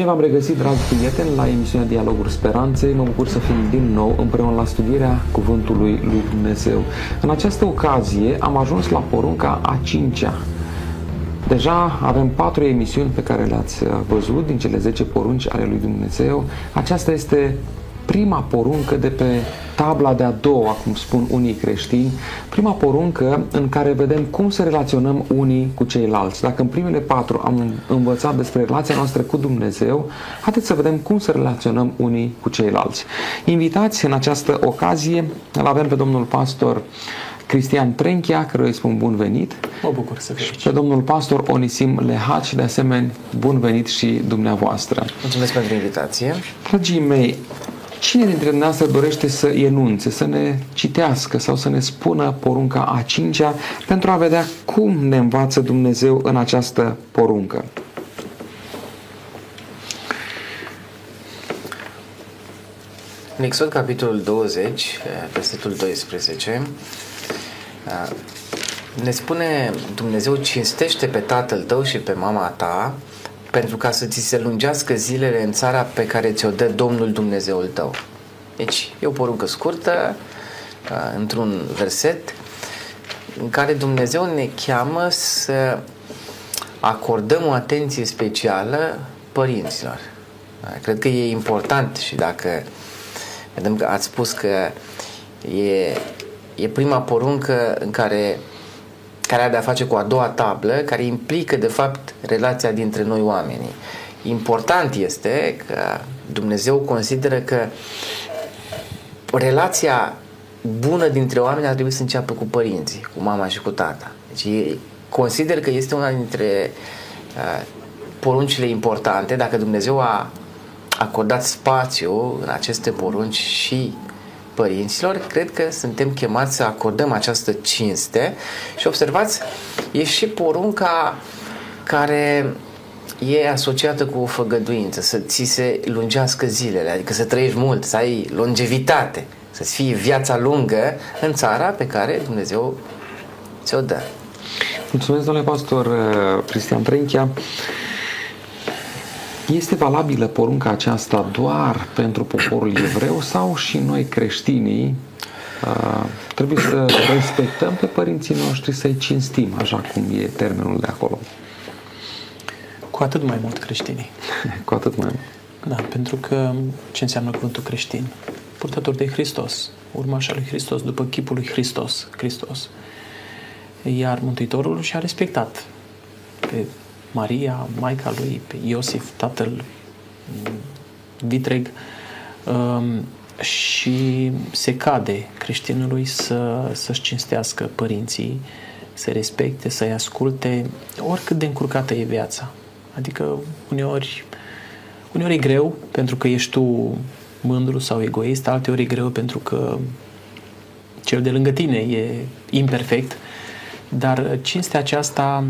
Bine v-am regăsit, dragi prieteni, la emisiunea Dialoguri Speranței. Mă bucur să fim din nou împreună la studierea Cuvântului lui Dumnezeu. În această ocazie am ajuns la porunca a cincea. Deja avem patru emisiuni pe care le-ați văzut din cele 10 porunci ale lui Dumnezeu. Aceasta este prima poruncă de pe tabla de-a doua, cum spun unii creștini, prima poruncă în care vedem cum să relaționăm unii cu ceilalți. Dacă în primele patru am învățat despre relația noastră cu Dumnezeu, haideți să vedem cum să relaționăm unii cu ceilalți. Invitați în această ocazie, îl avem pe domnul pastor Cristian Trenchia, căruia îi spun bun venit. Mă bucur să fiu Pe domnul pastor Onisim Lehaci, de asemenea, bun venit și dumneavoastră. Mulțumesc pentru invitație. Dragii mei, Cine dintre dumneavoastră dorește să enunțe, să ne citească sau să ne spună porunca a cincea pentru a vedea cum ne învață Dumnezeu în această poruncă? În Exod, capitolul 20, versetul 12, ne spune Dumnezeu, cinstește pe tatăl tău și pe mama ta pentru ca să ți se lungească zilele în țara pe care ți-o dă Domnul Dumnezeul tău. Deci, e o poruncă scurtă, într-un verset, în care Dumnezeu ne cheamă să acordăm o atenție specială părinților. Cred că e important și dacă vedem că ați spus că e, e prima poruncă în care care are de-a face cu a doua tablă, care implică, de fapt, relația dintre noi oamenii. Important este că Dumnezeu consideră că relația bună dintre oameni ar trebui să înceapă cu părinții, cu mama și cu tata. Deci consider că este una dintre uh, poruncile importante, dacă Dumnezeu a acordat spațiu în aceste porunci și părinților, cred că suntem chemați să acordăm această cinste și observați, e și porunca care e asociată cu o făgăduință, să ți se lungească zilele, adică să trăiești mult, să ai longevitate, să-ți fie viața lungă în țara pe care Dumnezeu ți-o dă. Mulțumesc, domnule pastor uh, Cristian Trenchia. Este valabilă porunca aceasta doar pentru poporul evreu sau și noi creștinii uh, trebuie să respectăm pe părinții noștri, să-i cinstim, așa cum e termenul de acolo? Cu atât mai mult creștinii. Cu atât mai mult. Da, pentru că ce înseamnă cuvântul creștin? Purtător de Hristos, urmașa lui Hristos, după chipul lui Hristos, Hristos. Iar Mântuitorul și-a respectat pe Maria, maica lui, pe Iosif, tatăl vitreg, um, și se cade creștinului să, să-și cinstească părinții, să respecte, să-i asculte, oricât de încurcată e viața. Adică uneori, uneori e greu pentru că ești tu mândru sau egoist, alteori e greu pentru că cel de lângă tine e imperfect, dar cinstea aceasta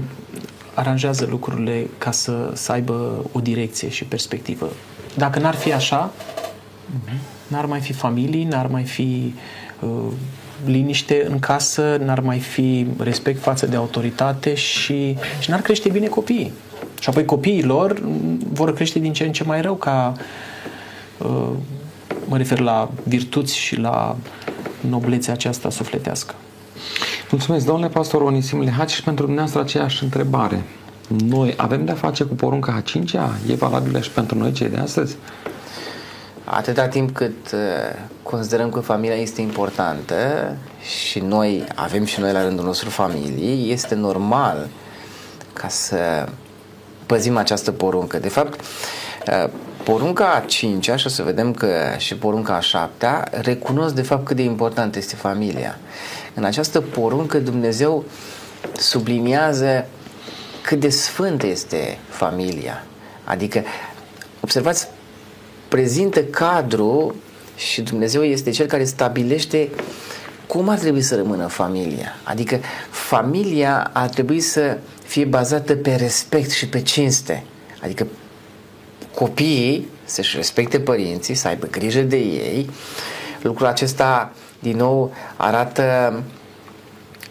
aranjează lucrurile ca să, să aibă o direcție și perspectivă. Dacă n-ar fi așa, n-ar mai fi familii, n-ar mai fi uh, liniște în casă, n-ar mai fi respect față de autoritate și, și n-ar crește bine copiii. Și apoi copiii lor vor crește din ce în ce mai rău ca uh, mă refer la virtuți și la noblețea aceasta sufletească. Mulțumesc, domnule pastor Onisim Lehaci, și pentru dumneavoastră aceeași întrebare. Noi avem de-a face cu porunca a cincea? E valabilă și pentru noi cei de astăzi? Atâta timp cât uh, considerăm că familia este importantă și noi avem și noi la rândul nostru familii, este normal ca să păzim această poruncă. De fapt, uh, porunca a cincea, și o să vedem că și porunca a șaptea, recunosc de fapt cât de important este familia. În această poruncă Dumnezeu subliniază cât de sfântă este familia. Adică, observați, prezintă cadru și Dumnezeu este cel care stabilește cum ar trebui să rămână familia. Adică familia ar trebui să fie bazată pe respect și pe cinste. Adică copiii să-și respecte părinții, să aibă grijă de ei. Lucrul acesta, din nou, arată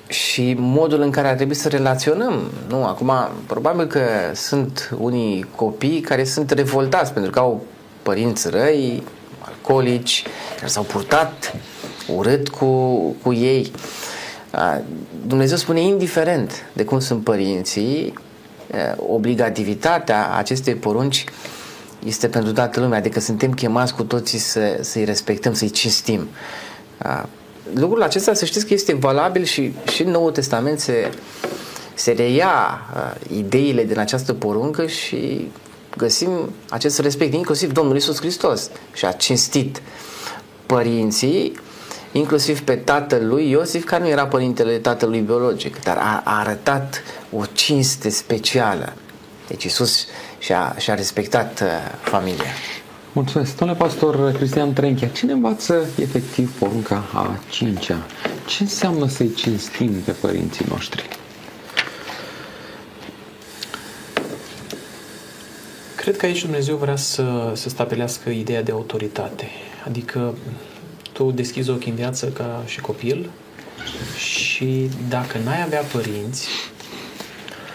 și modul în care ar trebui să relaționăm. Nu, acum, probabil că sunt unii copii care sunt revoltați pentru că au părinți răi, alcoolici, care s-au purtat urât cu, cu ei. Dumnezeu spune, indiferent de cum sunt părinții, obligativitatea acestei porunci este pentru toată lumea, adică suntem chemați cu toții să, să-i respectăm, să-i cinstim. Lucrul acesta, să știți că este valabil și, și în Noul Testament se, se reia uh, ideile din această poruncă și găsim acest respect, inclusiv Domnul Isus Hristos și a cinstit părinții, inclusiv pe tatăl lui Iosif, care nu era părintele tatălui biologic, dar a, a arătat o cinste specială. Deci Isus și-a, și-a respectat uh, familia. Mulțumesc. Domnule pastor Cristian Trenchia, cine învață efectiv porunca a cincea? Ce înseamnă să-i cinstim pe părinții noștri? Cred că aici Dumnezeu vrea să, să stabilească ideea de autoritate. Adică tu deschizi ochii în viață ca și copil și dacă n-ai avea părinți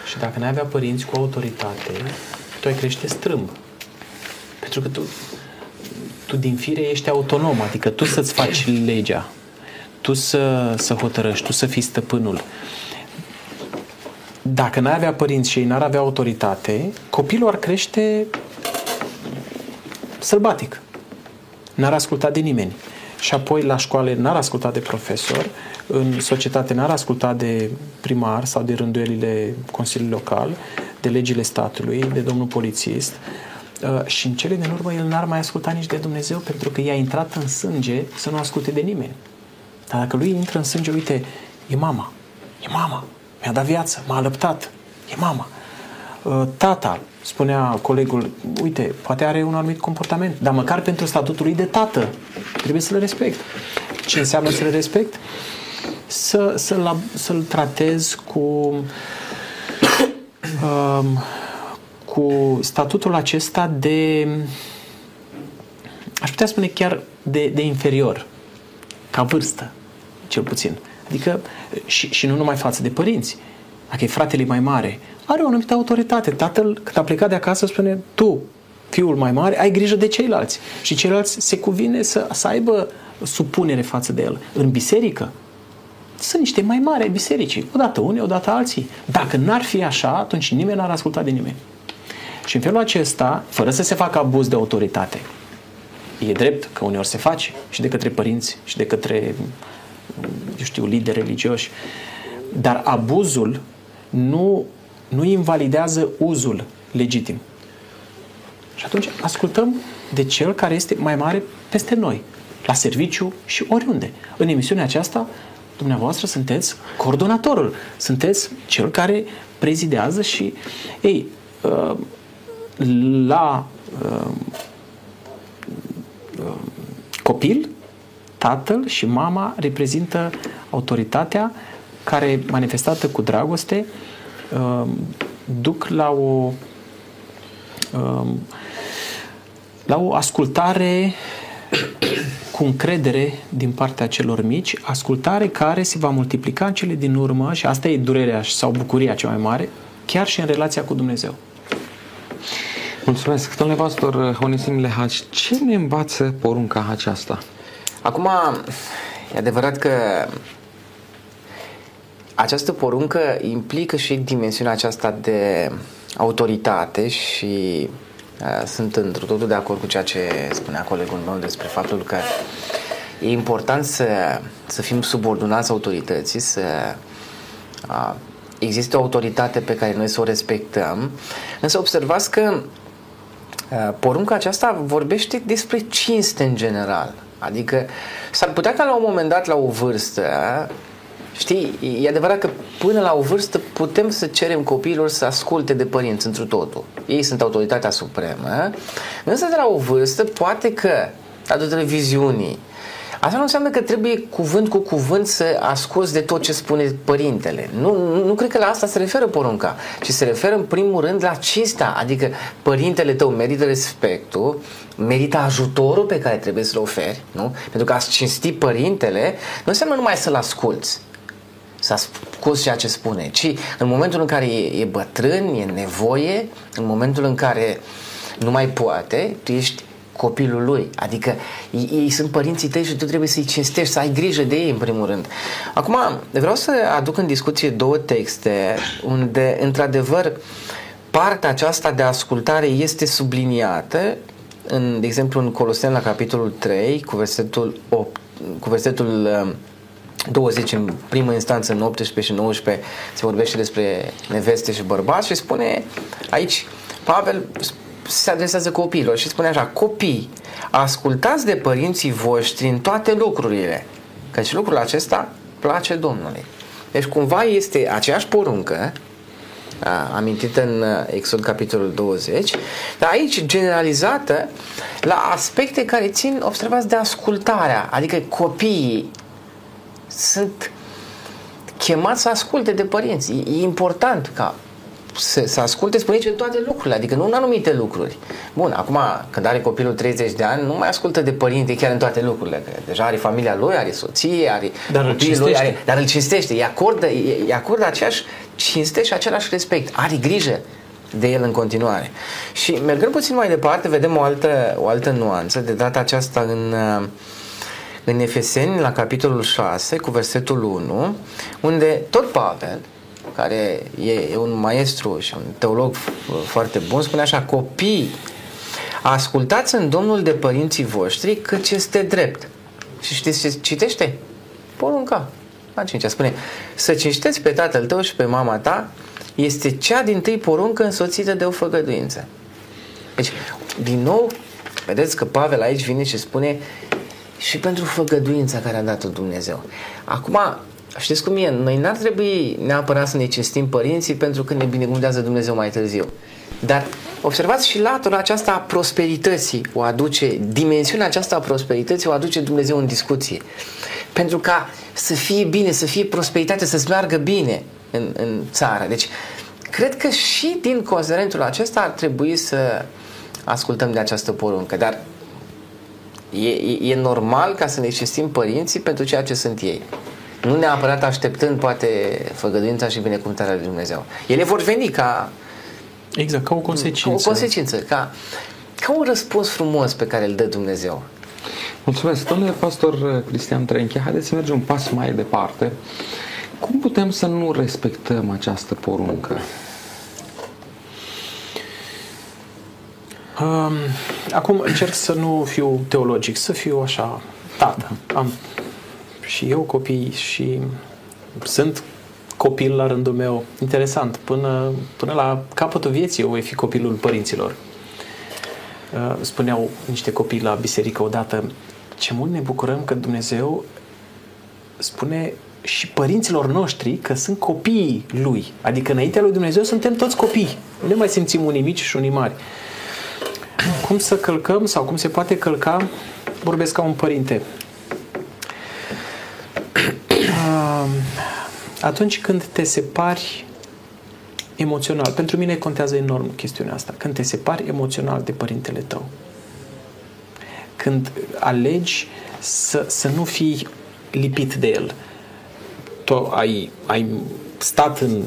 și dacă n-ai avea părinți cu autoritate, tu ai crește strâmb. Pentru că tu, tu din fire ești autonom, adică tu să-ți faci legea, tu să, să hotărăști, tu să fii stăpânul. Dacă n-ai avea părinți și ei n-ar avea autoritate, copilul ar crește sălbatic. N-ar asculta de nimeni. Și apoi la școală n-ar asculta de profesor, în societate n-ar asculta de primar sau de rânduielile Consiliului Local, de legile statului, de domnul polițist, Uh, și în cele din urmă el n-ar mai asculta nici de Dumnezeu pentru că i-a intrat în sânge să nu asculte de nimeni. Dar dacă lui intră în sânge, uite, e mama, e mama, mi-a dat viață, m-a alăptat, e mama. Uh, tata, spunea colegul, uite, poate are un anumit comportament, dar măcar pentru statutul lui de tată trebuie să-l respect. Ce înseamnă să-l respect? Să, să-l, să-l tratez cu um, cu statutul acesta de, aș putea spune chiar de, de inferior, ca vârstă, cel puțin. Adică, și, și nu numai față de părinți. Dacă e fratele mai mare, are o anumită autoritate. Tatăl, când a plecat de acasă, spune, tu, fiul mai mare, ai grijă de ceilalți. Și ceilalți se cuvine să, să aibă supunere față de el. În biserică, sunt niște mai mari ai bisericii. Odată unii, odată alții. Dacă n-ar fi așa, atunci nimeni n-ar asculta de nimeni. Și în felul acesta, fără să se facă abuz de autoritate, e drept că uneori se face și de către părinți și de către, eu știu, lideri religioși, dar abuzul nu, nu invalidează uzul legitim. Și atunci ascultăm de cel care este mai mare peste noi, la serviciu și oriunde. În emisiunea aceasta, dumneavoastră sunteți coordonatorul, sunteți cel care prezidează și, ei, uh, la uh, uh, copil, tatăl și mama reprezintă autoritatea care, manifestată cu dragoste, uh, duc la o uh, la o ascultare cu încredere din partea celor mici, ascultare care se va multiplica în cele din urmă și asta e durerea sau bucuria cea mai mare, chiar și în relația cu Dumnezeu. Mulțumesc. Domnule pastor Onisim Lehaci, ce ne învață porunca aceasta? Acum, e adevărat că această poruncă implică și dimensiunea aceasta de autoritate și uh, sunt într totul de acord cu ceea ce spunea colegul meu despre faptul că e important să, să fim subordonați autorității, să uh, există o autoritate pe care noi să o respectăm, însă observați că Uh, porunca aceasta vorbește despre cinste în general. Adică s-ar putea ca la un moment dat, la o vârstă, știi, e adevărat că până la o vârstă putem să cerem copiilor să asculte de părinți într totul. Ei sunt autoritatea supremă, însă de la o vârstă poate că, datorită televiziunii, Asta nu înseamnă că trebuie cuvânt cu cuvânt să asculți de tot ce spune părintele. Nu, nu, nu cred că la asta se referă porunca, ci se referă în primul rând la cinsta, adică părintele tău merită respectul, merită ajutorul pe care trebuie să-l oferi, nu? Pentru că a cinsti părintele nu înseamnă numai să-l asculți, s-a spus ceea ce spune, ci în momentul în care e, e bătrân, e nevoie, în momentul în care nu mai poate, tu ești copilul lui. Adică ei, ei sunt părinții tăi și tu trebuie să-i cinstești, să ai grijă de ei în primul rând. Acum, vreau să aduc în discuție două texte unde, într-adevăr, partea aceasta de ascultare este subliniată, în, de exemplu, în Coloseni la capitolul 3, cu versetul 8, cu versetul 20 în primă instanță, în 18 și 19 se vorbește despre neveste și bărbați și spune aici Pavel se adresează copiilor și spune așa, copii, ascultați de părinții voștri în toate lucrurile, căci lucrul acesta place Domnului. Deci cumva este aceeași poruncă amintită în Exod capitolul 20, dar aici generalizată la aspecte care țin, observați, de ascultarea, adică copiii sunt chemați să asculte de părinți. E important ca să, să asculte, spune ce toate lucrurile, adică nu în anumite lucruri. Bun, acum, când are copilul 30 de ani, nu mai ascultă de părinte chiar în toate lucrurile, că deja are familia lui, are soție, are dar copiii lui, are, dar îl cinstește, îi acordă, îi, îi acordă aceeași cinste și același respect, are grijă de el în continuare. Și mergând puțin mai departe, vedem o altă, o altă nuanță, de data aceasta în în Efeseni, la capitolul 6, cu versetul 1, unde tot Pavel, care e un maestru și un teolog foarte bun, spune așa, copii, ascultați în Domnul de părinții voștri căci este drept. Și știți ce citește? Porunca. La cincea spune, să cinsteți pe tatăl tău și pe mama ta este cea din tâi poruncă însoțită de o făgăduință. Deci, din nou, vedeți că Pavel aici vine și spune și pentru făgăduința care a dat-o Dumnezeu. Acum, știți cum e? Noi n-ar trebui neapărat să ne cinstim părinții pentru că ne binecuvântează Dumnezeu mai târziu. Dar observați și latura aceasta a prosperității o aduce, dimensiunea aceasta a prosperității o aduce Dumnezeu în discuție. Pentru ca să fie bine, să fie prosperitate, să-ți meargă bine în, în țară. Deci, cred că și din considerentul acesta ar trebui să ascultăm de această poruncă. Dar E, e, e normal ca să ne cinstim părinții pentru ceea ce sunt ei. Nu neapărat așteptând poate făgăduința și binecuvântarea lui Dumnezeu. Ele vor veni ca Exact, ca o consecință. Ca o consecință, ca, ca un răspuns frumos pe care îl dă Dumnezeu. Mulțumesc, domnule pastor Cristian Trenche. Haideți să mergem un pas mai departe. Cum putem să nu respectăm această poruncă? Acum încerc să nu fiu teologic, să fiu așa, tată. Am și eu copii și sunt copil la rândul meu. Interesant, până, până la capătul vieții eu voi fi copilul părinților. Uh, spuneau niște copii la biserică odată, ce mult ne bucurăm că Dumnezeu spune și părinților noștri că sunt copiii Lui. Adică înaintea lui Dumnezeu suntem toți copii. Nu ne mai simțim unii mici și unii mari. Cum să călcăm sau cum se poate călca? Vorbesc ca un părinte. Atunci când te separi emoțional, pentru mine contează enorm chestiunea asta, când te separi emoțional de părintele tău, când alegi să, să nu fii lipit de el, tu ai, ai stat în,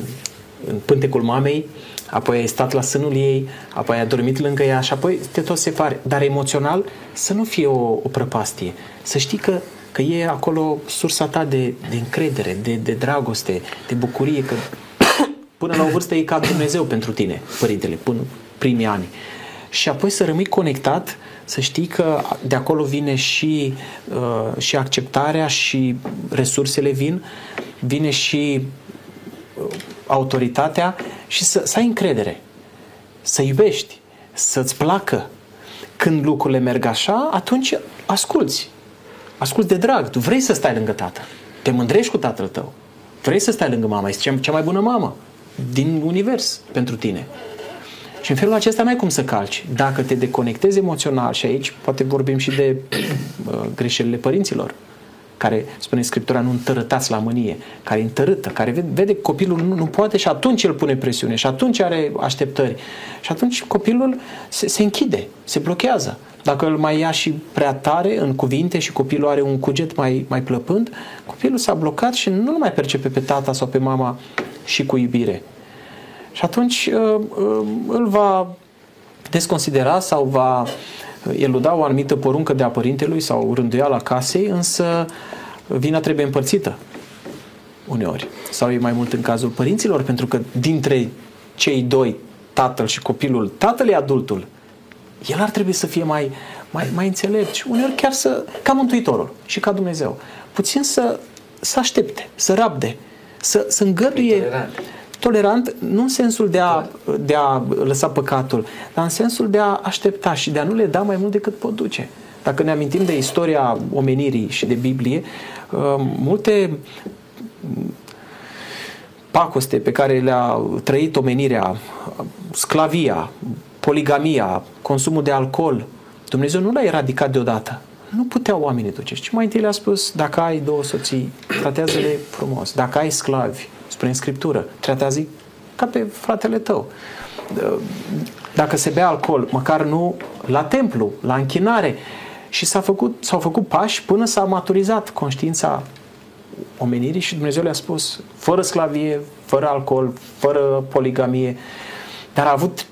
în pântecul mamei, apoi ai stat la sânul ei, apoi ai dormit lângă ea și apoi te tot separi. Dar emoțional să nu fie o, o prăpastie. Să știi că, că e acolo sursa ta de, de încredere, de, de dragoste, de bucurie, că până la o vârstă e ca Dumnezeu pentru tine, părintele, până primii ani. Și apoi să rămâi conectat, să știi că de acolo vine și, uh, și acceptarea și resursele vin, vine și uh, autoritatea și să, să ai încredere, să iubești, să-ți placă. Când lucrurile merg așa, atunci asculți. Asculți de drag. Tu vrei să stai lângă tată. Te mândrești cu tatăl tău. Vrei să stai lângă mama. Este cea mai bună mamă din univers pentru tine. Și în felul acesta n-ai cum să calci. Dacă te deconectezi emoțional și aici poate vorbim și de uh, greșelile părinților, care, spune Scriptura, nu întărătați la mânie, care întărâtă, care vede, vede că copilul nu, nu poate și atunci el pune presiune și atunci are așteptări. Și atunci copilul se, se închide, se blochează. dacă îl mai ia și prea tare în cuvinte și copilul are un cuget mai, mai plăpând, copilul s-a blocat și nu mai percepe pe tata sau pe mama și cu iubire. Și atunci uh, uh, îl va desconsidera sau va eluda o anumită poruncă de a părintelui sau rânduiala casei, însă vina trebuie împărțită uneori. Sau e mai mult în cazul părinților, pentru că dintre cei doi, tatăl și copilul, tatăl e adultul, el ar trebui să fie mai, mai, mai înțelept și uneori chiar să, ca Mântuitorul și ca Dumnezeu, puțin să, să aștepte, să rabde, să, să îngăduie tolerant. Tolerant, nu în sensul de a, de a lăsa păcatul, dar în sensul de a aștepta și de a nu le da mai mult decât pot duce. Dacă ne amintim de istoria omenirii și de Biblie, uh, multe pacoste pe care le-a trăit omenirea, sclavia, poligamia, consumul de alcool, Dumnezeu nu l-a eradicat deodată. Nu puteau oamenii duce. Și mai întâi le-a spus, dacă ai două soții, tratează-le frumos. Dacă ai sclavi, spre în Scriptură, tratează ca pe fratele tău. Dacă se bea alcool, măcar nu la templu, la închinare. Și s-a făcut, s-au făcut pași până s-a maturizat conștiința omenirii și Dumnezeu le-a spus fără sclavie, fără alcool, fără poligamie, dar a avut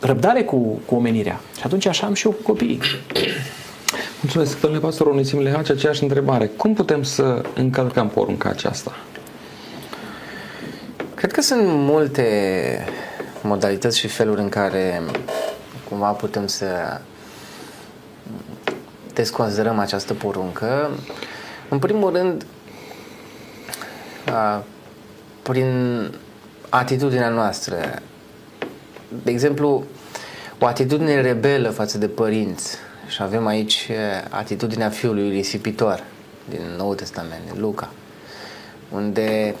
răbdare cu, cu omenirea. Și atunci așa am și eu cu copiii. Mulțumesc, domnule pastor Onisim Lehaci, aceeași întrebare. Cum putem să încălcăm porunca aceasta? Cred că sunt multe modalități și feluri în care cumva putem să desconsiderăm această poruncă. În primul rând, prin atitudinea noastră. De exemplu, o atitudine rebelă față de părinți și avem aici atitudinea fiului risipitor din Noul Testament, din Luca, unde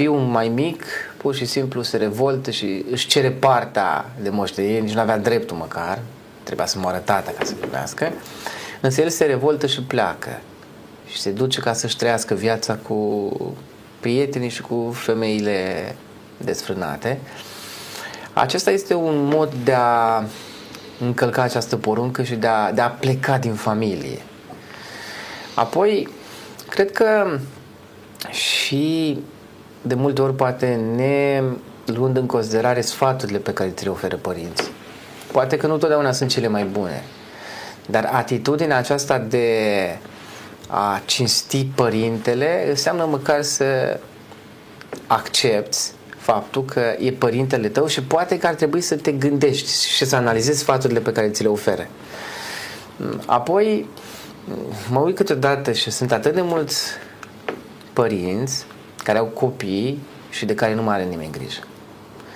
fiul mai mic pur și simplu se revoltă și își cere partea de moștenire, nici nu avea dreptul măcar, trebuia să moară tata ca să primească, însă el se revoltă și pleacă și se duce ca să-și trăiască viața cu prietenii și cu femeile desfrânate. Acesta este un mod de a încălca această poruncă și de a, de a pleca din familie. Apoi, cred că și de multe ori poate ne luând în considerare sfaturile pe care ți le oferă părinții. Poate că nu totdeauna sunt cele mai bune, dar atitudinea aceasta de a cinsti părintele înseamnă măcar să accepti faptul că e părintele tău și poate că ar trebui să te gândești și să analizezi sfaturile pe care ți le ofere. Apoi, mă uit câteodată și sunt atât de mulți părinți care au copii și de care nu mai are nimeni grijă.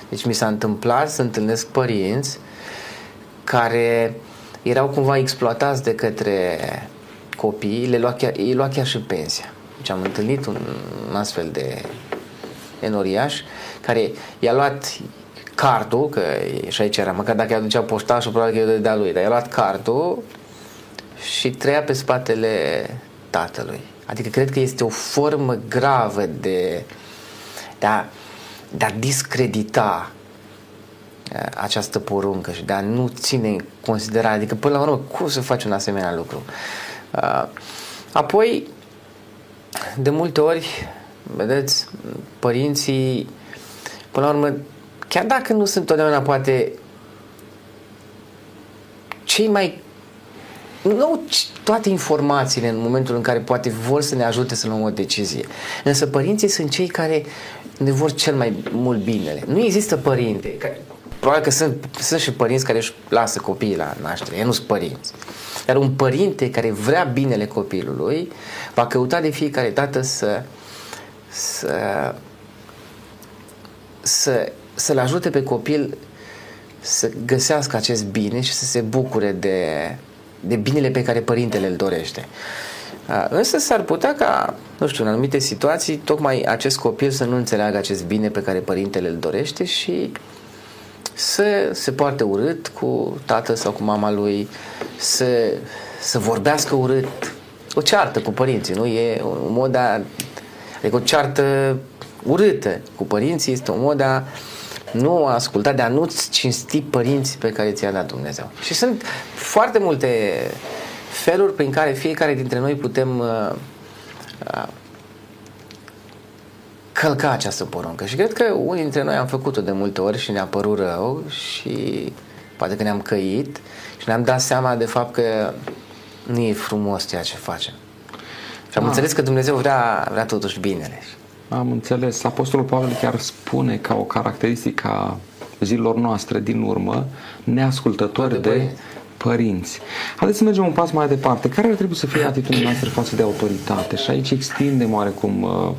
Deci mi s-a întâmplat să întâlnesc părinți care erau cumva exploatați de către copii, le lua chiar, îi lua chiar și pensia. Deci am întâlnit un, un astfel de enoriaș care i-a luat cardul, că și aici era, măcar dacă i-a ducea poștașul, probabil că i-a de lui, dar i-a luat cardul și trăia pe spatele tatălui. Adică cred că este o formă gravă de, de, a, de a discredita această poruncă și de a nu ține în considerare. Adică, până la urmă, cum să faci un asemenea lucru? Uh, apoi, de multe ori, vedeți, părinții, până la urmă, chiar dacă nu sunt totdeauna poate cei mai nu toate informațiile în momentul în care poate vor să ne ajute să luăm o decizie. Însă părinții sunt cei care ne vor cel mai mult binele. Nu există părinte. Probabil că sunt, sunt și părinți care își lasă copiii la naștere. Ei nu sunt părinți. Dar un părinte care vrea binele copilului va căuta de fiecare dată să să să, să-l ajute pe copil să găsească acest bine și să se bucure de, de binele pe care părintele îl dorește. Însă s-ar putea ca, nu știu, în anumite situații, tocmai acest copil să nu înțeleagă acest bine pe care părintele îl dorește și să se poarte urât cu tatăl sau cu mama lui, să, să vorbească urât, o ceartă cu părinții, nu? E un mod de a, adică o ceartă urâtă cu părinții este un mod de a nu asculta, de a nu-ți cinsti părinții pe care ți-a dat Dumnezeu. Și sunt foarte multe feluri prin care fiecare dintre noi putem uh, uh, călca această poruncă. Și cred că unii dintre noi am făcut-o de multe ori și ne-a părut rău și poate că ne-am căit și ne-am dat seama de fapt că nu e frumos ceea ce facem. Și am ah. înțeles că Dumnezeu vrea, vrea totuși binele. Am înțeles. Apostolul Pavel chiar spune ca o caracteristică a zilor noastre din urmă, neascultători de, de părinți. Haideți să mergem un pas mai departe. Care ar trebui să fie atitudinea noastră față de autoritate? Și aici extindem oarecum uh,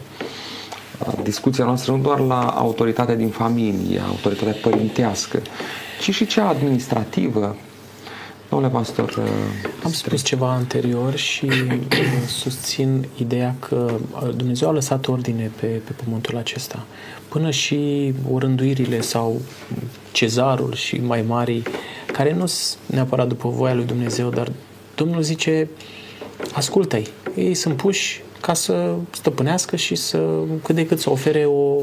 uh, discuția noastră nu doar la autoritatea din familie, autoritatea părintească, ci și cea administrativă, Domnule pastor, uh, am spus ceva anterior și uh, susțin ideea că uh, Dumnezeu a lăsat ordine pe, pe pământul acesta. Până și orânduirile sau cezarul și mai mari, care nu sunt neapărat după voia lui Dumnezeu, dar Domnul zice, ascultă-i, ei sunt puși ca să stăpânească și să cât de cât să ofere o,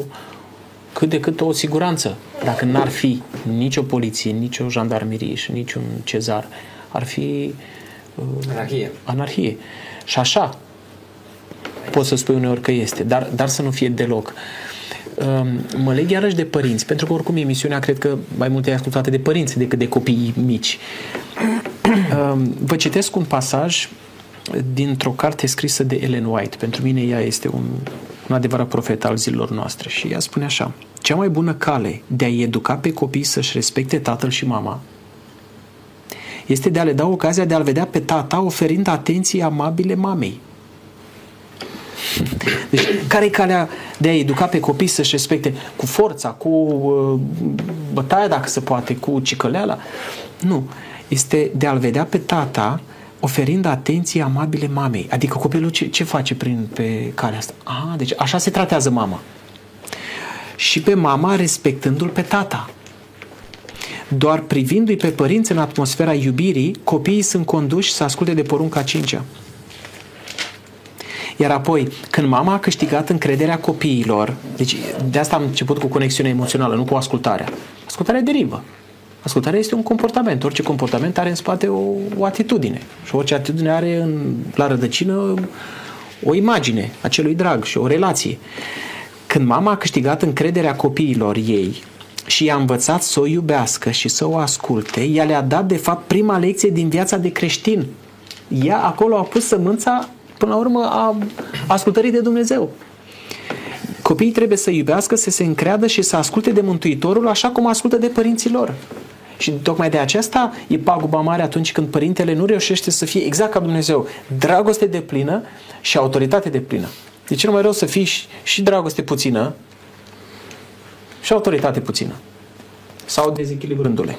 cât de cât o siguranță. Dacă n-ar fi nicio poliție, nicio jandarmerie și niciun cezar, ar fi uh, anarhie. anarhie. Și așa poți să spui uneori că este, dar, dar să nu fie deloc. Uh, mă leg iarăși de părinți, pentru că oricum emisiunea cred că mai mult e ascultată de părinți decât de copii mici. Uh, vă citesc un pasaj dintr-o carte scrisă de Ellen White. Pentru mine ea este un un adevărat profet al zilor noastre. Și ea spune așa, cea mai bună cale de a-i educa pe copii să-și respecte tatăl și mama este de a le da ocazia de a-l vedea pe tata oferind atenții amabile mamei. Deci, care e calea de a educa pe copii să-și respecte cu forța, cu uh, bătaia, dacă se poate, cu cicăleala? Nu. Este de a-l vedea pe tata oferind atenție amabile mamei. Adică copilul ce, ce face prin, pe calea asta? Ah, deci așa se tratează mama. Și pe mama respectându-l pe tata. Doar privindu-i pe părinți în atmosfera iubirii, copiii sunt conduși să asculte de porunca cincea. Iar apoi, când mama a câștigat încrederea copiilor, deci de asta am început cu conexiunea emoțională, nu cu ascultarea. Ascultarea derivă. Ascultarea este un comportament. Orice comportament are în spate o, o atitudine. Și orice atitudine are în, la rădăcină o imagine a celui drag și o relație. Când mama a câștigat încrederea copiilor ei și i-a învățat să o iubească și să o asculte, ea le-a dat, de fapt, prima lecție din viața de creștin. Ea acolo a pus sămânța, până la urmă, a ascultării de Dumnezeu. Copiii trebuie să iubească, să se încreadă și să asculte de Mântuitorul așa cum ascultă de părinții lor. Și tocmai de aceasta e paguba mare atunci când părintele nu reușește să fie exact ca Dumnezeu. Dragoste de plină și autoritate de plină. E cel mai rău să fii și, și dragoste puțină și autoritate puțină. Sau dezechilibrându-le.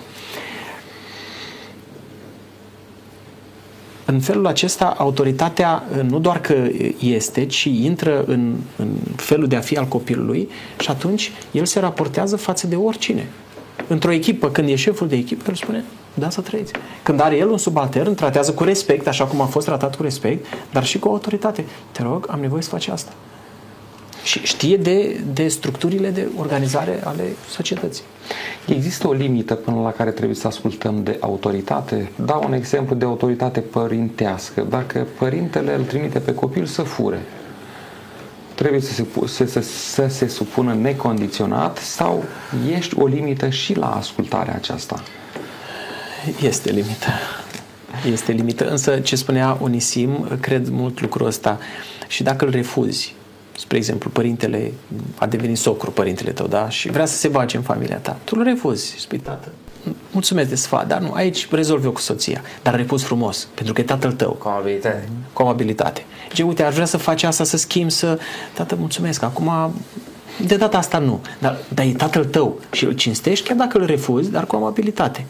În felul acesta, autoritatea nu doar că este, ci intră în, în felul de a fi al copilului și atunci el se raportează față de oricine într-o echipă, când e șeful de echipă, el spune, da, să trăiți. Când are el un subaltern, tratează cu respect, așa cum a fost tratat cu respect, dar și cu autoritate. Te rog, am nevoie să faci asta. Și știe de, de structurile de organizare ale societății. Există o limită până la care trebuie să ascultăm de autoritate? Dau un exemplu de autoritate părintească. Dacă părintele îl trimite pe copil să fure, trebuie să se, să, să, să se supună necondiționat sau ești o limită și la ascultarea aceasta? Este limită. Este limită, însă ce spunea Onisim, cred mult lucrul ăsta. Și dacă îl refuzi, spre exemplu, părintele a devenit socru părintele tău, da? Și vrea să se bage în familia ta. Tu îl refuzi, spui, tată, mulțumesc de sfat, dar nu, aici rezolv eu cu soția, dar repus frumos, pentru că e tatăl tău. Cu amabilitate. Cu amabilitate. Zice, uite, aș vrea să faci asta, să schimb, să... Tată, mulțumesc, acum de data asta nu, dar, dar e tatăl tău și îl cinstești chiar dacă îl refuzi, dar cu amabilitate.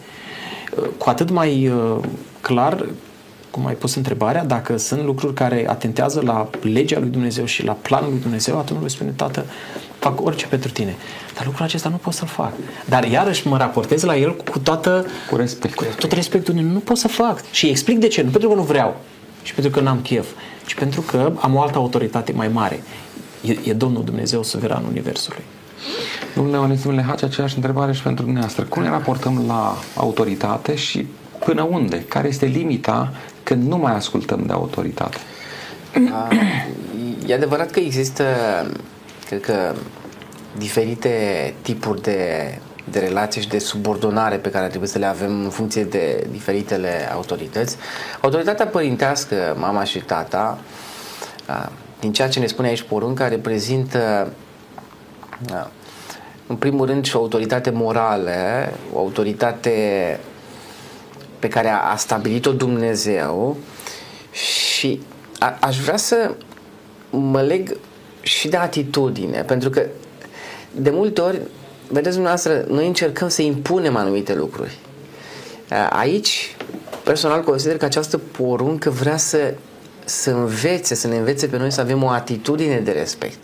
Cu atât mai uh, clar cum ai pus întrebarea, dacă sunt lucruri care atentează la legea lui Dumnezeu și la planul lui Dumnezeu, atunci îi spune, tată, fac orice pentru tine. Dar lucrul acesta nu pot să-l fac. Dar iarăși mă raportez la el cu toată... Cu respect. Cu tot respectul. Nu pot să fac. Și explic de ce. Nu pentru că nu vreau. Și pentru că n-am chef. Ci pentru că am o altă autoritate mai mare. E, e Domnul Dumnezeu suveran Universului. Domnule Onisimile Haci, aceeași întrebare și pentru dumneavoastră. Cum ne raportăm la autoritate și până unde? Care este limita când nu mai ascultăm de autoritate? E adevărat că există, cred că, diferite tipuri de, de relații și de subordonare pe care trebuie să le avem în funcție de diferitele autorități. Autoritatea părintească, mama și tata, din ceea ce ne spune aici porunca, reprezintă în primul rând și o autoritate morală, o autoritate pe care a, stabilit-o Dumnezeu și a, aș vrea să mă leg și de atitudine, pentru că de multe ori, vedeți dumneavoastră, noi încercăm să impunem anumite lucruri. Aici, personal, consider că această poruncă vrea să, să învețe, să ne învețe pe noi să avem o atitudine de respect.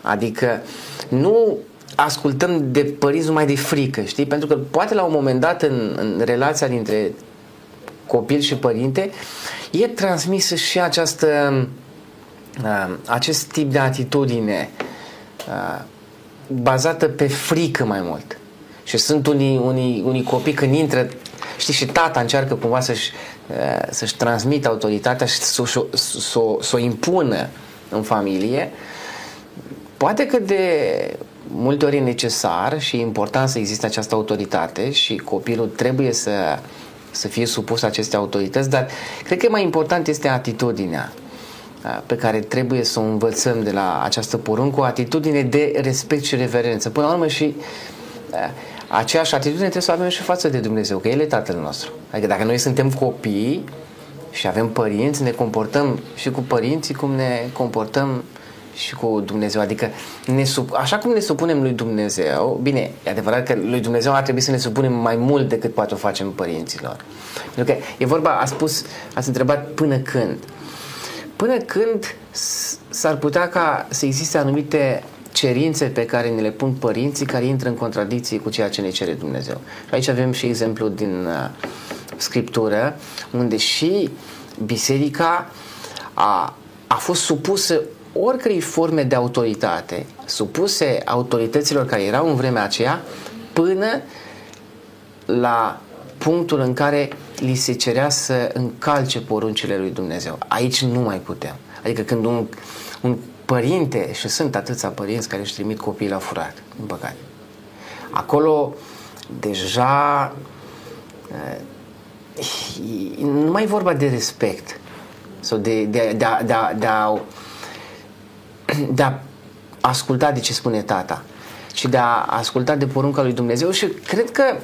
Adică nu ascultăm de părinți numai de frică, știi? Pentru că poate la un moment dat în, în relația dintre copil și părinte e transmisă și această uh, acest tip de atitudine uh, bazată pe frică mai mult. Și sunt unii, unii, unii copii când intră, știi, și tata încearcă cumva să-și, uh, să-și transmită autoritatea și să, să, să, să o impună în familie. Poate că de multe ori e necesar și e important să existe această autoritate și copilul trebuie să, să fie supus aceste autorități, dar cred că mai important este atitudinea pe care trebuie să o învățăm de la această poruncă, o atitudine de respect și reverență. Până la urmă și aceeași atitudine trebuie să o avem și față de Dumnezeu, că El e Tatăl nostru. Adică dacă noi suntem copii și avem părinți, ne comportăm și cu părinții cum ne comportăm și cu Dumnezeu. Adică ne sub, așa cum ne supunem lui Dumnezeu, bine, e adevărat că lui Dumnezeu ar trebui să ne supunem mai mult decât poate o facem părinților. Pentru că e vorba, a spus, ați întrebat până când. Până când s-ar putea ca să existe anumite cerințe pe care ne le pun părinții care intră în contradicție cu ceea ce ne cere Dumnezeu. Și aici avem și exemplu din uh, Scriptură, unde și biserica a, a fost supusă oricărei forme de autoritate supuse autorităților care erau în vremea aceea până la punctul în care li se cerea să încalce poruncile lui Dumnezeu. Aici nu mai putem. Adică când un, un părinte, și sunt atâția părinți care își trimit copiii la furat, în păcate, acolo deja nu mai e vorba de respect sau de, de, de, de, de, de a de a asculta de ce spune tata și de a asculta de porunca lui Dumnezeu și cred că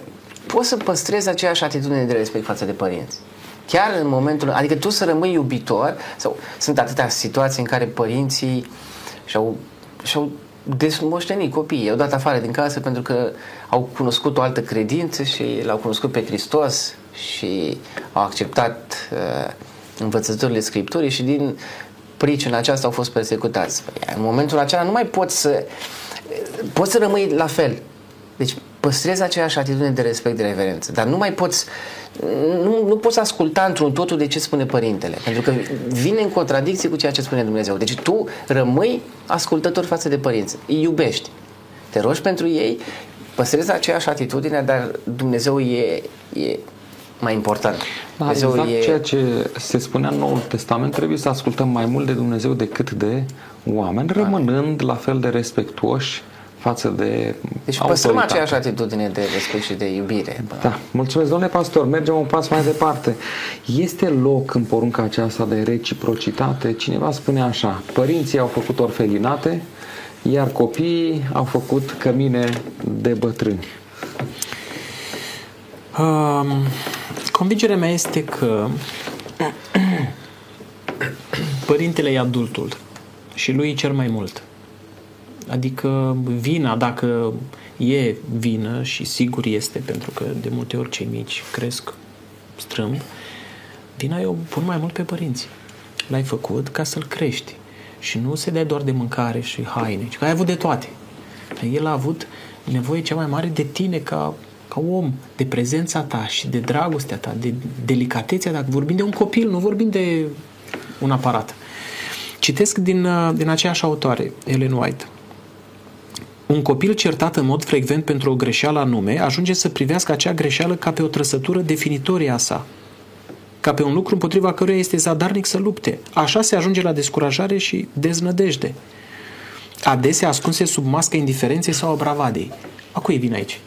poți să păstrezi aceeași atitudine de respect față de părinți. Chiar în momentul, adică tu să rămâi iubitor, sau sunt atâtea situații în care părinții și-au, și-au desmoștenit copiii, i-au dat afară din casă pentru că au cunoscut o altă credință și l-au cunoscut pe Hristos și au acceptat uh, învățăturile Scripturii și din pricina aceasta au fost persecutați. În momentul acela nu mai poți să poți să rămâi la fel. Deci păstrezi aceeași atitudine de respect, de reverență, dar nu mai poți nu, nu poți asculta într-un totul de ce spune părintele, pentru că vine în contradicție cu ceea ce spune Dumnezeu. Deci tu rămâi ascultător față de părinți, îi iubești, te rogi pentru ei, păstrezi aceeași atitudine, dar Dumnezeu e, e mai important. Da, Dumnezeu exact e... ceea ce se spunea în Noul Testament, trebuie să ascultăm mai mult de Dumnezeu decât de oameni, rămânând la fel de respectuoși față de Deci păstrăm aceeași atitudine de respect și de iubire. Da. Mulțumesc, domnule pastor. Mergem un pas mai departe. Este loc în porunca aceasta de reciprocitate? Cineva spune așa, părinții au făcut orfelinate, iar copiii au făcut cămine de bătrâni. Um, Convingerea mea este că părintele e adultul și lui cer mai mult. Adică vina, dacă e vină și sigur este, pentru că de multe ori cei mici cresc strâmb, vina eu pun mai mult pe părinți. L-ai făcut ca să-l crești și nu se dea doar de mâncare și haine, ci că ai avut de toate. El a avut nevoie cea mai mare de tine ca ca om, de prezența ta și de dragostea ta, de delicatețea ta. Vorbim de un copil, nu vorbim de un aparat. Citesc din, uh, din aceeași autoare, Ellen White. Un copil certat în mod frecvent pentru o greșeală anume ajunge să privească acea greșeală ca pe o trăsătură definitorie a sa, ca pe un lucru împotriva căruia este zadarnic să lupte. Așa se ajunge la descurajare și deznădejde. Adesea ascunse sub masca indiferenței sau a bravadei. A cui e vine aici?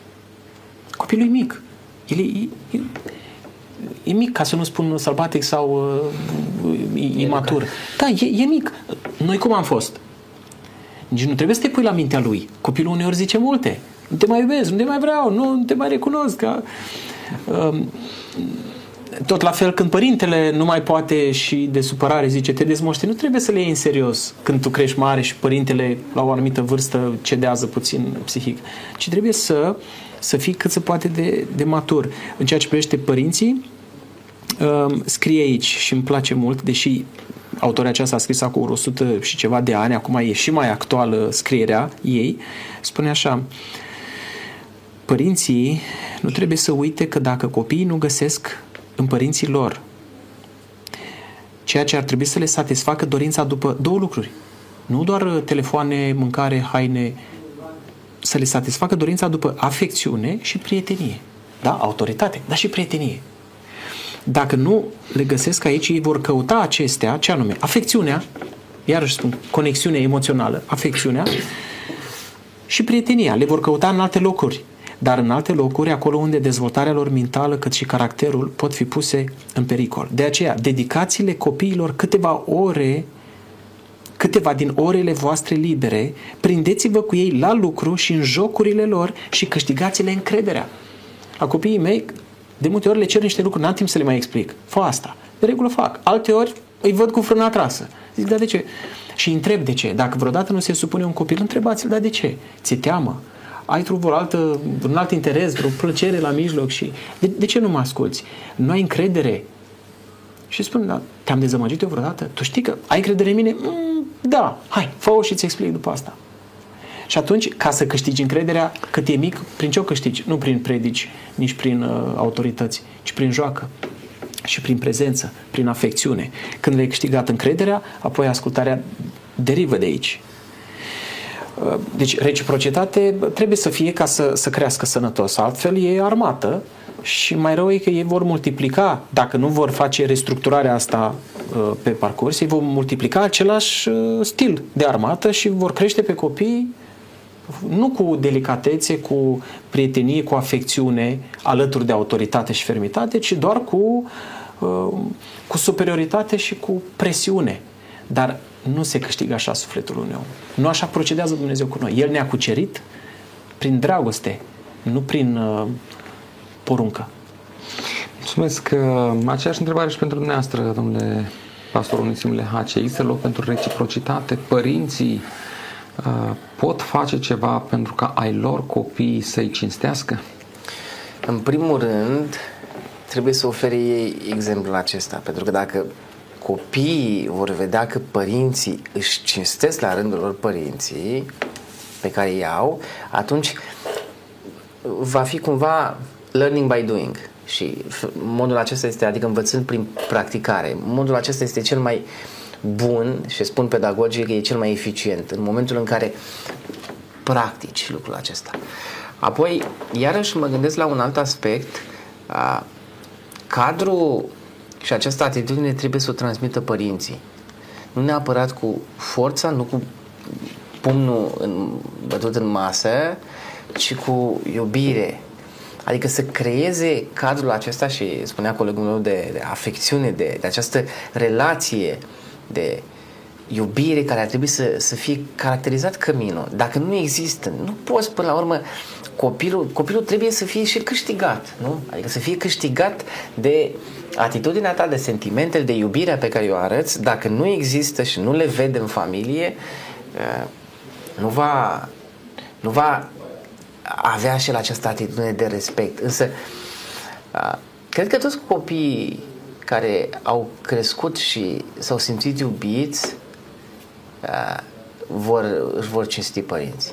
Copilul e mic. El e, e, e mic, ca să nu spun sălbatic sau uh, imatur. Da, e, e mic. Noi cum am fost? Nici nu trebuie să te pui la mintea lui. Copilul uneori zice multe. Nu te mai iubesc, nu te mai vreau, nu te mai recunosc. Ca, uh, tot la fel când părintele nu mai poate și de supărare zice te dezmoște, nu trebuie să le iei în serios când tu crești mare și părintele la o anumită vârstă cedează puțin psihic, ci trebuie să, să fii cât se poate de, de matur. În ceea ce privește părinții, um, scrie aici și îmi place mult, deși autoria aceasta a scris acum 100 și ceva de ani, acum e și mai actuală scrierea ei, spune așa, părinții nu trebuie să uite că dacă copiii nu găsesc în părinții lor ceea ce ar trebui să le satisfacă dorința după două lucruri. Nu doar telefoane, mâncare, haine, să le satisfacă dorința după afecțiune și prietenie. Da? Autoritate, dar și prietenie. Dacă nu le găsesc aici, ei vor căuta acestea, ce anume? Afecțiunea, iarăși spun, conexiunea emoțională, afecțiunea și prietenia. Le vor căuta în alte locuri dar în alte locuri, acolo unde dezvoltarea lor mentală cât și caracterul pot fi puse în pericol. De aceea, dedicați-le copiilor câteva ore câteva din orele voastre libere, prindeți-vă cu ei la lucru și în jocurile lor și câștigați-le încrederea. La copiii mei, de multe ori le cer niște lucruri, n-am timp să le mai explic. Fă asta. De regulă fac. Alte ori îi văd cu frâna trasă. Zic, dar de ce? Și întreb de ce. Dacă vreodată nu se supune un copil, întrebați-l, dar de ce? Ți-e teamă? ai tu vreo altă, un alt interes, vreo plăcere la mijloc și de, de ce nu mă asculți? Nu ai încredere? Și spun, da, te-am dezamăgit eu vreodată? Tu știi că ai încredere în mine? Mm, da, hai, fă-o și ți explic după asta. Și atunci, ca să câștigi încrederea, cât e mic, prin ce o câștigi? Nu prin predici, nici prin uh, autorități, ci prin joacă și prin prezență, prin afecțiune. Când le-ai câștigat încrederea, apoi ascultarea derivă de aici. Deci reciprocitate trebuie să fie ca să, să crească sănătos, altfel e armată și mai rău e că ei vor multiplica, dacă nu vor face restructurarea asta uh, pe parcurs, ei vor multiplica același uh, stil de armată și vor crește pe copii nu cu delicatețe, cu prietenie, cu afecțiune, alături de autoritate și fermitate, ci doar cu, uh, cu superioritate și cu presiune. Dar nu se câștigă așa sufletul unui om. Nu așa procedează Dumnezeu cu noi. El ne-a cucerit prin dragoste, nu prin uh, poruncă. Mulțumesc. Aceeași întrebare și pentru dumneavoastră, domnule pastor Unisimule Hace. Există loc pentru reciprocitate? Părinții uh, pot face ceva pentru ca ai lor copii să-i cinstească? În primul rând, trebuie să ofere ei exemplul acesta, pentru că dacă copiii vor vedea că părinții își cinstesc la rândul lor părinții pe care îi au, atunci va fi cumva learning by doing. Și modul acesta este, adică învățând prin practicare. Modul acesta este cel mai bun și spun pedagogic că e cel mai eficient în momentul în care practici lucrul acesta. Apoi, iarăși mă gândesc la un alt aspect. Cadrul și această atitudine trebuie să o transmită părinții. Nu neapărat cu forța, nu cu pumnul în, bătut în masă, ci cu iubire. Adică să creeze cadrul acesta și spunea colegul meu de, de afecțiune, de, de această relație de iubire care ar trebui să, să fie caracterizat căminul. Dacă nu există, nu poți până la urmă copilul, copilul trebuie să fie și câștigat, nu? Adică să fie câștigat de atitudinea ta, de sentimentele, de iubirea pe care o arăți, dacă nu există și nu le vede în familie, uh, nu va, nu va avea și la această atitudine de respect. Însă, uh, cred că toți copiii care au crescut și s-au simțit iubiți uh, vor, își vor cinsti părinții.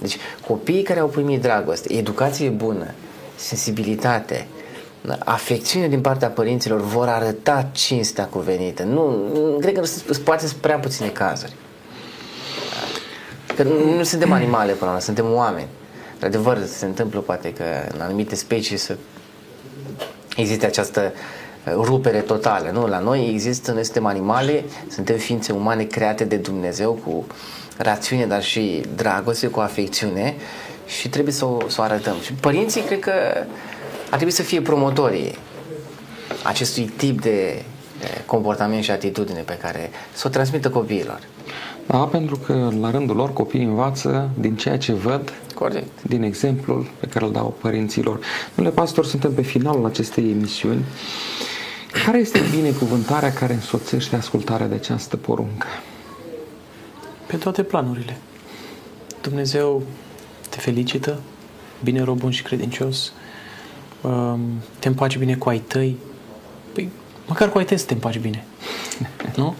Deci copiii care au primit dragoste, educație bună, sensibilitate, afecțiune din partea părinților vor arăta cinstea cuvenită. Nu, cred că se poate prea puține cazuri. Că nu, nu suntem animale până la urmă, suntem oameni. De adevăr, se întâmplă poate că în anumite specii să existe această uh, rupere totală. Nu? La noi există, noi suntem animale, suntem ființe umane create de Dumnezeu cu rațiune, dar și dragoste, cu afecțiune și trebuie să o, să o arătăm. Și părinții cred că ar trebui să fie promotorii acestui tip de comportament și atitudine pe care să o transmită copiilor. Da, pentru că la rândul lor copiii învață din ceea ce văd, Corect. din exemplul pe care îl dau părinților. Domnule pastor, suntem pe finalul acestei emisiuni. Care este binecuvântarea care însoțește ascultarea de această poruncă? Pe toate planurile. Dumnezeu te felicită, bine rob bun și credincios, um, te împaci bine cu ai tăi, păi măcar cu ai tăi să te împaci bine, nu?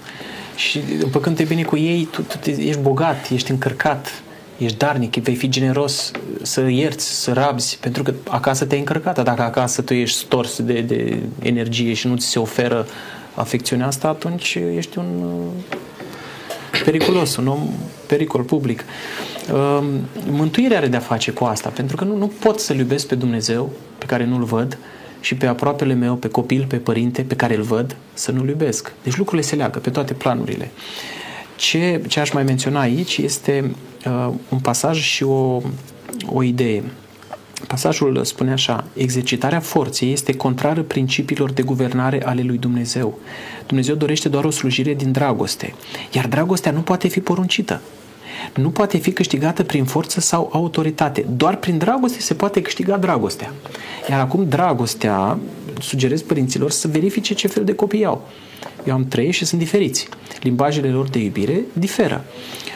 Și împăcându-te bine cu ei, tu, tu ești bogat, ești încărcat, ești darnic, vei fi generos să ierți, să rabzi, pentru că acasă te-ai încărcat. Dacă acasă tu ești stors de, de energie și nu ți se oferă afecțiunea asta, atunci ești un periculos, un om pericol public. Um, mântuirea are de-a face cu asta, pentru că nu, nu pot să-L iubesc pe Dumnezeu, pe care nu-L văd, și pe aproapele meu, pe copil, pe părinte, pe care îl văd, să nu-l iubesc. Deci lucrurile se leagă pe toate planurile. Ce, ce aș mai menționa aici este uh, un pasaj și o, o idee. Pasajul spune așa, exercitarea forței este contrară principiilor de guvernare ale lui Dumnezeu. Dumnezeu dorește doar o slujire din dragoste, iar dragostea nu poate fi poruncită. Nu poate fi câștigată prin forță sau autoritate. Doar prin dragoste se poate câștiga dragostea. Iar acum dragostea, sugerez părinților să verifice ce fel de copii au. Eu am trei și sunt diferiți. Limbajele lor de iubire diferă.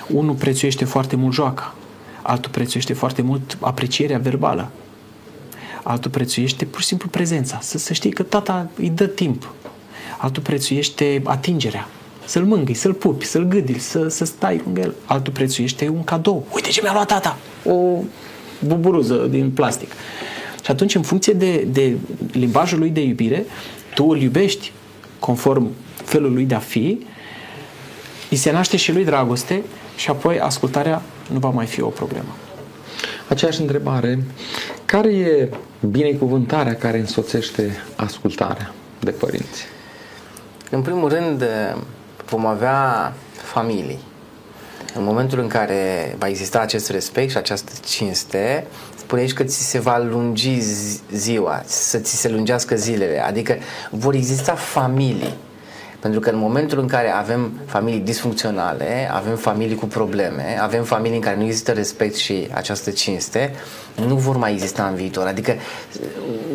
Unul prețuiește foarte mult joaca, altul prețuiește foarte mult aprecierea verbală, altul prețuiește pur și simplu prezența, să, să știi că tata îi dă timp, altul prețuiește atingerea, să-l mângâi, să-l pupi, să-l gâdili, să, să stai cu el. Altul prețuiește un cadou. Uite ce mi-a luat tata! O buburuză din plastic. Și atunci, în funcție de, de limbajul lui de iubire, tu îl iubești conform felul lui de a fi, îi se naște și lui dragoste și apoi ascultarea nu va mai fi o problemă. Aceeași întrebare, care e binecuvântarea care însoțește ascultarea de părinți? În primul rând, vom avea familii. În momentul în care va exista acest respect și această cinste, spune aici că ți se va lungi ziua, să ți se lungească zilele, adică vor exista familii pentru că în momentul în care avem familii disfuncționale, avem familii cu probleme, avem familii în care nu există respect și această cinste, nu vor mai exista în viitor. Adică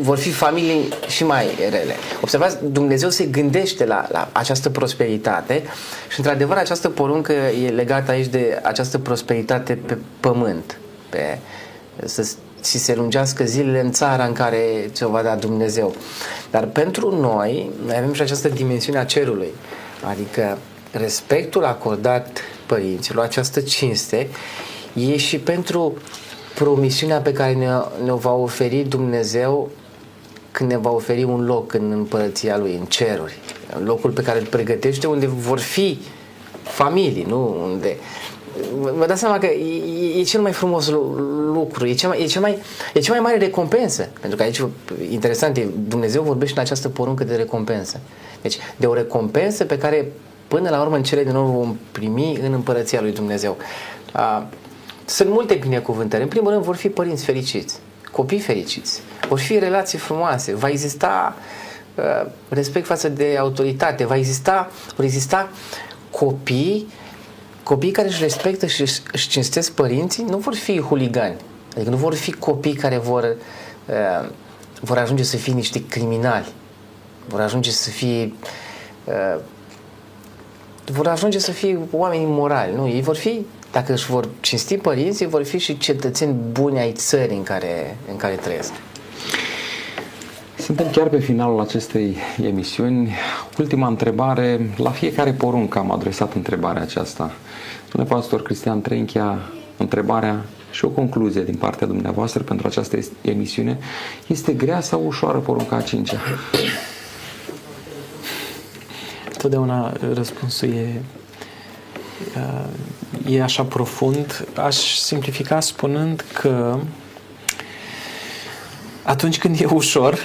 vor fi familii și mai rele. Observați, Dumnezeu se gândește la, la această prosperitate și într-adevăr această poruncă e legată aici de această prosperitate pe pământ, pe să și se lungească zilele în țara în care ți-o va da Dumnezeu. Dar pentru noi, noi avem și această dimensiune a cerului, adică respectul acordat părinților, această cinste, e și pentru promisiunea pe care ne, ne va oferi Dumnezeu când ne va oferi un loc în împărăția Lui, în ceruri. Locul pe care îl pregătește unde vor fi familii, nu? Unde vă dați seama că e, e cel mai frumos lucru, e cea mai, e, cea mai, e cea mai mare recompensă. Pentru că aici, interesant, e, Dumnezeu vorbește în această poruncă de recompensă. Deci, de o recompensă pe care până la urmă în cele din urmă vom primi în împărăția lui Dumnezeu. A, sunt multe binecuvântări. În primul rând vor fi părinți fericiți, copii fericiți, vor fi relații frumoase, va exista uh, respect față de autoritate, va exista, vor exista copii copiii care își respectă și își cinstesc părinții nu vor fi huligani. Adică nu vor fi copii care vor, uh, vor ajunge să fie niște criminali. Vor ajunge să fie uh, vor ajunge să fie oameni morali. Nu, ei vor fi, dacă își vor cinsti părinții, vor fi și cetățeni buni ai țării în care, în care trăiesc. Suntem chiar pe finalul acestei emisiuni. Ultima întrebare. La fiecare poruncă am adresat întrebarea aceasta. Domnule pastor Cristian Trenchia, întrebarea și o concluzie din partea dumneavoastră pentru această emisiune. Este grea sau ușoară porunca a cincea? Totdeauna răspunsul e e așa profund, aș simplifica spunând că atunci când e ușor,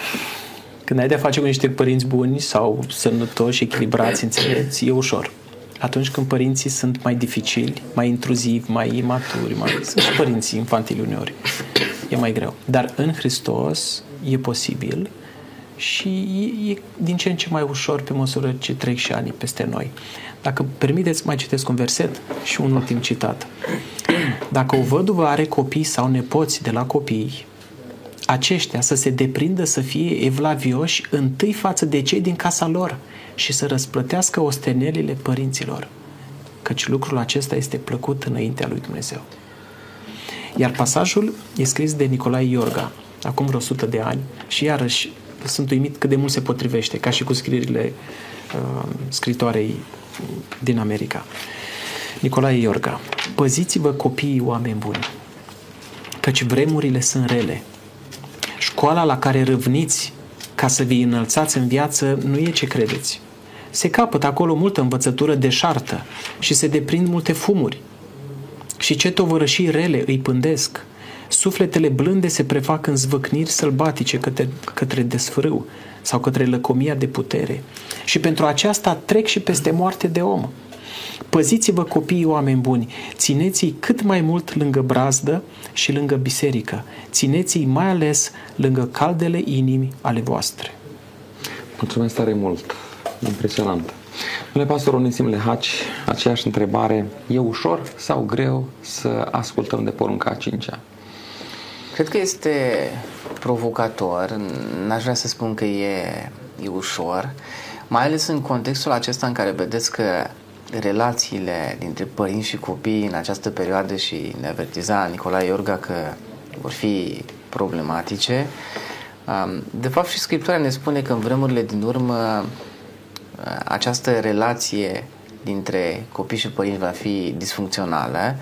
când ai de-a face cu niște părinți buni sau sănătoși, echilibrați, înțelepți, e ușor. Atunci când părinții sunt mai dificili, mai intruzivi, mai imaturi, mai... sunt și părinții infantili uneori, e mai greu. Dar în Hristos e posibil și e, e din ce în ce mai ușor pe măsură ce trec și ani peste noi. Dacă permiteți, mai citesc un verset și un ultim citat. Dacă o văduvă are copii sau nepoți de la copii, aceștia să se deprindă să fie evlavioși întâi față de cei din casa lor și să răsplătească ostenelile părinților, căci lucrul acesta este plăcut înaintea lui Dumnezeu. Iar pasajul e scris de Nicolae Iorga, acum vreo 100 de ani, și iarăși sunt uimit cât de mult se potrivește, ca și cu scrierile uh, scritoarei din America. Nicolae Iorga, păziți-vă copiii oameni buni, căci vremurile sunt rele. Școala la care râvniți ca să vi înălțați în viață nu e ce credeți. Se capătă acolo multă învățătură deșartă și se deprind multe fumuri. Și ce tovărășii rele îi pândesc. Sufletele blânde se prefac în zvăcniri sălbatice către, către desfrâu sau către lăcomia de putere. Și pentru aceasta trec și peste moarte de om. Păziți-vă copiii oameni buni, țineți-i cât mai mult lângă brazdă și lângă biserică, țineți-i mai ales lângă caldele inimi ale voastre. Mulțumesc tare mult, impresionant. Domnule pastor Onisim Lehaci, aceeași întrebare, e ușor sau greu să ascultăm de porunca a cincea? Cred că este provocator, n-aș vrea să spun că e, e ușor, mai ales în contextul acesta în care vedeți că relațiile dintre părinți și copii în această perioadă și ne avertiza Nicolae Iorga că vor fi problematice. De fapt și Scriptura ne spune că în vremurile din urmă această relație dintre copii și părinți va fi disfuncțională,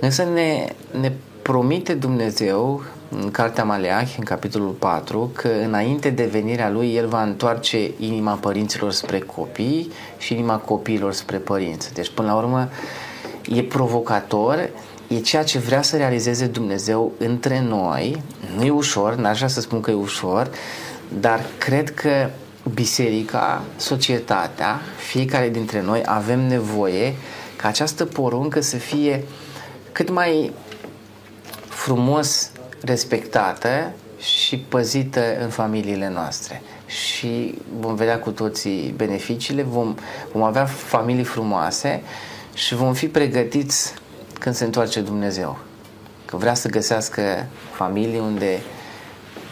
însă ne, ne promite Dumnezeu în Cartea Maleah, în capitolul 4, că înainte de venirea lui, el va întoarce inima părinților spre copii și inima copiilor spre părinți. Deci, până la urmă, e provocator, e ceea ce vrea să realizeze Dumnezeu între noi. Nu e ușor, n-aș vrea să spun că e ușor, dar cred că biserica, societatea, fiecare dintre noi avem nevoie ca această poruncă să fie cât mai frumos respectată și păzită în familiile noastre. Și vom vedea cu toții beneficiile, vom, vom avea familii frumoase și vom fi pregătiți când se întoarce Dumnezeu. Că vrea să găsească familii unde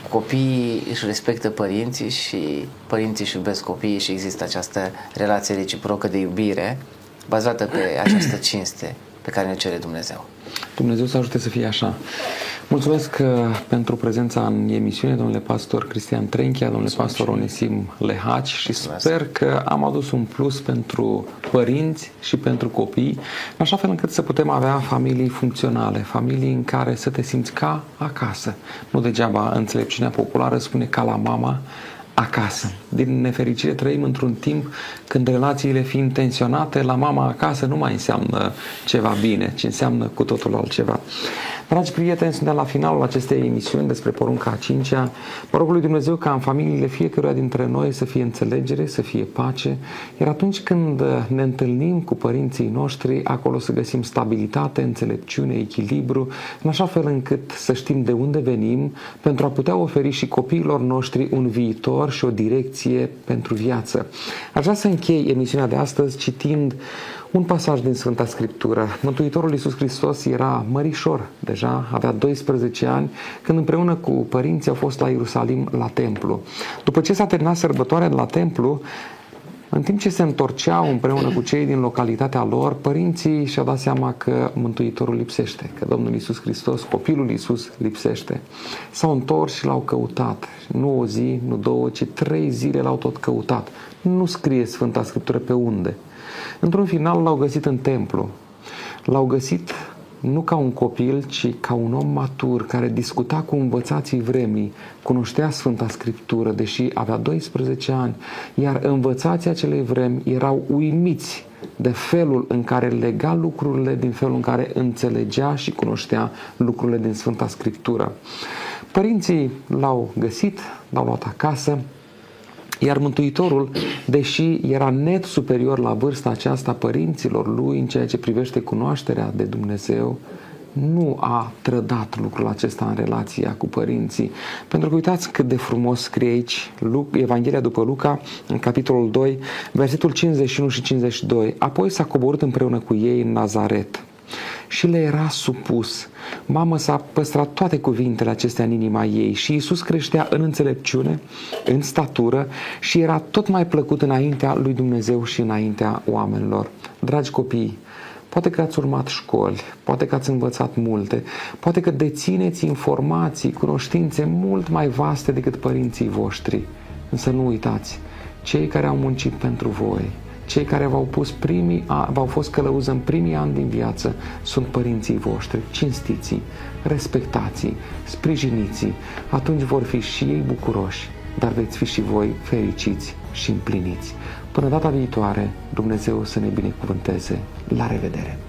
copiii își respectă părinții și părinții își iubesc copiii și există această relație reciprocă de iubire bazată pe această cinste pe care ne cere Dumnezeu. Dumnezeu să ajute să fie așa. Mulțumesc uh, pentru prezența în emisiune, domnule pastor Cristian Trenchia, domnule Mulțumesc pastor Onisim Lehaci și Mulțumesc. sper că am adus un plus pentru părinți și pentru copii, în așa fel încât să putem avea familii funcționale, familii în care să te simți ca acasă. Nu degeaba înțelepciunea populară spune ca la mama, acasă. Din nefericire trăim într-un timp când relațiile fiind tensionate, la mama acasă nu mai înseamnă ceva bine, ci înseamnă cu totul altceva. Dragi prieteni, suntem la finalul acestei emisiuni despre porunca a cincea. Mă rog lui Dumnezeu ca în familiile fiecăruia dintre noi să fie înțelegere, să fie pace, iar atunci când ne întâlnim cu părinții noștri, acolo să găsim stabilitate, înțelepciune, echilibru, în așa fel încât să știm de unde venim, pentru a putea oferi și copiilor noștri un viitor și o direcție pentru viață. Aș vrea să închei emisiunea de astăzi citind un pasaj din Sfânta Scriptură. Mântuitorul Iisus Hristos era mărișor, deja avea 12 ani, când împreună cu părinții au fost la Ierusalim la templu. După ce s-a terminat sărbătoarea de la templu, în timp ce se întorceau împreună cu cei din localitatea lor, părinții și-au dat seama că Mântuitorul lipsește, că Domnul Iisus Hristos, copilul Iisus, lipsește. S-au întors și l-au căutat. Nu o zi, nu două, ci trei zile l-au tot căutat. Nu scrie Sfânta Scriptură pe unde. Într-un final l-au găsit în templu. L-au găsit nu ca un copil, ci ca un om matur care discuta cu învățații vremii, cunoștea Sfânta Scriptură, deși avea 12 ani, iar învățații acelei vremi erau uimiți de felul în care lega lucrurile, din felul în care înțelegea și cunoștea lucrurile din Sfânta Scriptură. Părinții l-au găsit, l-au luat acasă, iar Mântuitorul, deși era net superior la vârsta aceasta părinților lui în ceea ce privește cunoașterea de Dumnezeu, nu a trădat lucrul acesta în relația cu părinții. Pentru că uitați cât de frumos scrie aici Evanghelia după Luca, în capitolul 2, versetul 51 și 52. Apoi s-a coborât împreună cu ei în Nazaret și le era supus. Mama s-a păstrat toate cuvintele acestea în inima ei și Isus creștea în înțelepciune, în statură și era tot mai plăcut înaintea lui Dumnezeu și înaintea oamenilor. Dragi copii, Poate că ați urmat școli, poate că ați învățat multe, poate că dețineți informații, cunoștințe mult mai vaste decât părinții voștri. Însă nu uitați, cei care au muncit pentru voi, cei care v-au pus primii, v-au fost călăuză în primii ani din viață sunt părinții voștri, cinstiți respectați sprijiniți atunci vor fi și ei bucuroși, dar veți fi și voi fericiți și împliniți. Până data viitoare, Dumnezeu să ne binecuvânteze. La revedere!